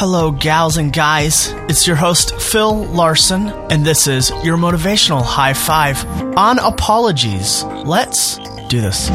Hello, gals and guys. It's your host, Phil Larson, and this is your motivational high five on apologies. Let's do this.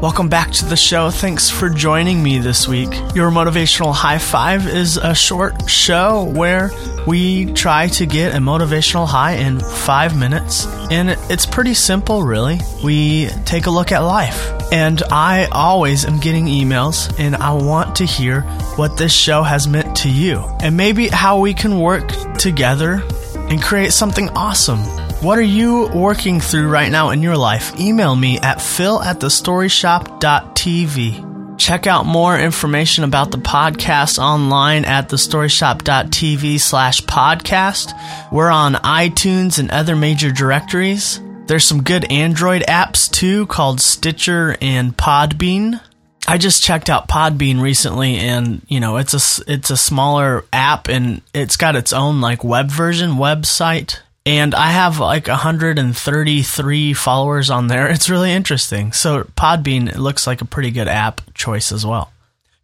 Welcome back to the show. Thanks for joining me this week. Your motivational high five is a short show where we try to get a motivational high in five minutes. And it's pretty simple, really. We take a look at life. And I always am getting emails, and I want to hear what this show has meant to you, and maybe how we can work together and create something awesome. What are you working through right now in your life? Email me at phil at thestoryshop.tv. Check out more information about the podcast online at thestoryshop.tv slash podcast. We're on iTunes and other major directories. There's some good Android apps too called Stitcher and Podbean. I just checked out Podbean recently, and you know it's a it's a smaller app, and it's got its own like web version website and I have like 133 followers on there. It's really interesting. So Podbean looks like a pretty good app choice as well.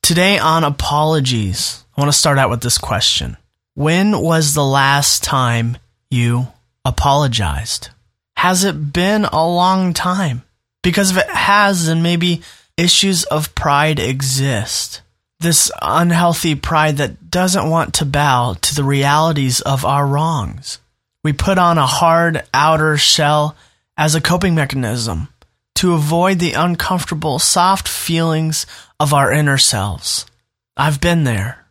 Today on apologies, I want to start out with this question. When was the last time you apologized? Has it been a long time? Because if it has, then maybe issues of pride exist. This unhealthy pride that doesn't want to bow to the realities of our wrongs. We put on a hard outer shell as a coping mechanism to avoid the uncomfortable, soft feelings of our inner selves. I've been there.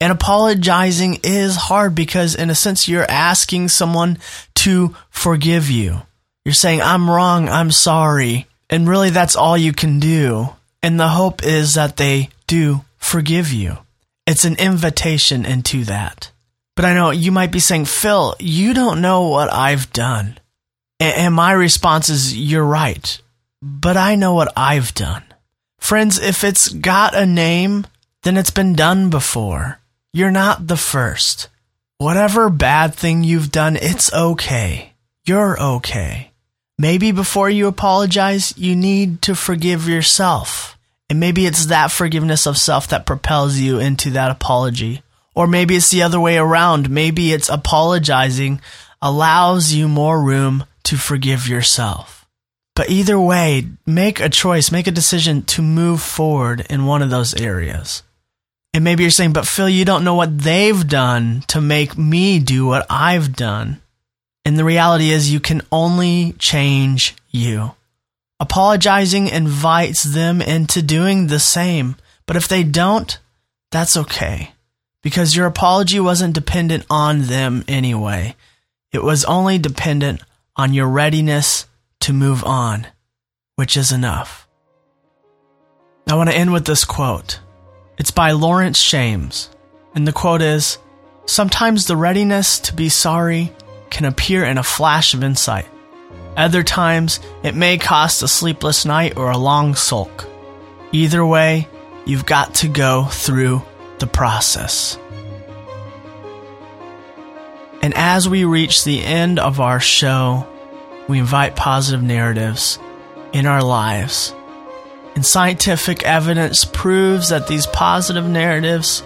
And apologizing is hard because, in a sense, you're asking someone to forgive you. You're saying, I'm wrong, I'm sorry. And really, that's all you can do. And the hope is that they do forgive you. It's an invitation into that. But I know you might be saying, Phil, you don't know what I've done. And my response is, you're right. But I know what I've done. Friends, if it's got a name, then it's been done before. You're not the first. Whatever bad thing you've done, it's okay. You're okay. Maybe before you apologize, you need to forgive yourself. And maybe it's that forgiveness of self that propels you into that apology. Or maybe it's the other way around. Maybe it's apologizing allows you more room to forgive yourself. But either way, make a choice, make a decision to move forward in one of those areas. And maybe you're saying, but Phil, you don't know what they've done to make me do what I've done. And the reality is, you can only change you. Apologizing invites them into doing the same. But if they don't, that's okay because your apology wasn't dependent on them anyway. It was only dependent on your readiness to move on, which is enough. I want to end with this quote. It's by Lawrence Shames, and the quote is Sometimes the readiness to be sorry can appear in a flash of insight. Other times, it may cost a sleepless night or a long sulk. Either way, you've got to go through the process. And as we reach the end of our show, we invite positive narratives in our lives. And scientific evidence proves that these positive narratives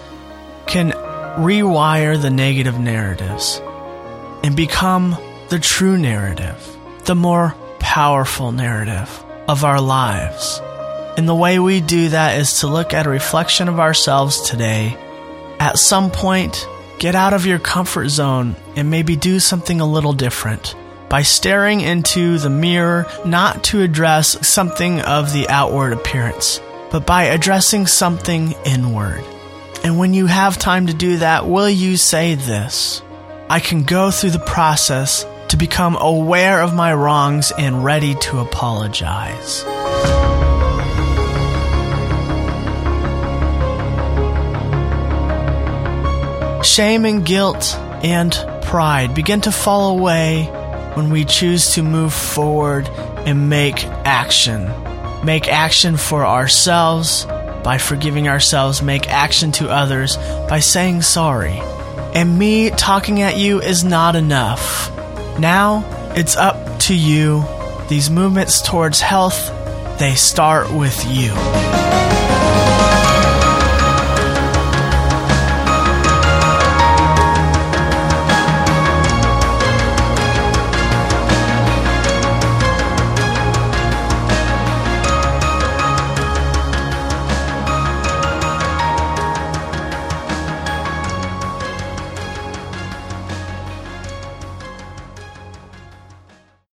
can rewire the negative narratives and become the true narrative, the more powerful narrative of our lives. And the way we do that is to look at a reflection of ourselves today. At some point, get out of your comfort zone and maybe do something a little different by staring into the mirror, not to address something of the outward appearance, but by addressing something inward. And when you have time to do that, will you say this? I can go through the process to become aware of my wrongs and ready to apologize. Shame and guilt and pride begin to fall away when we choose to move forward and make action. Make action for ourselves by forgiving ourselves, make action to others by saying sorry. And me talking at you is not enough. Now it's up to you. These movements towards health, they start with you.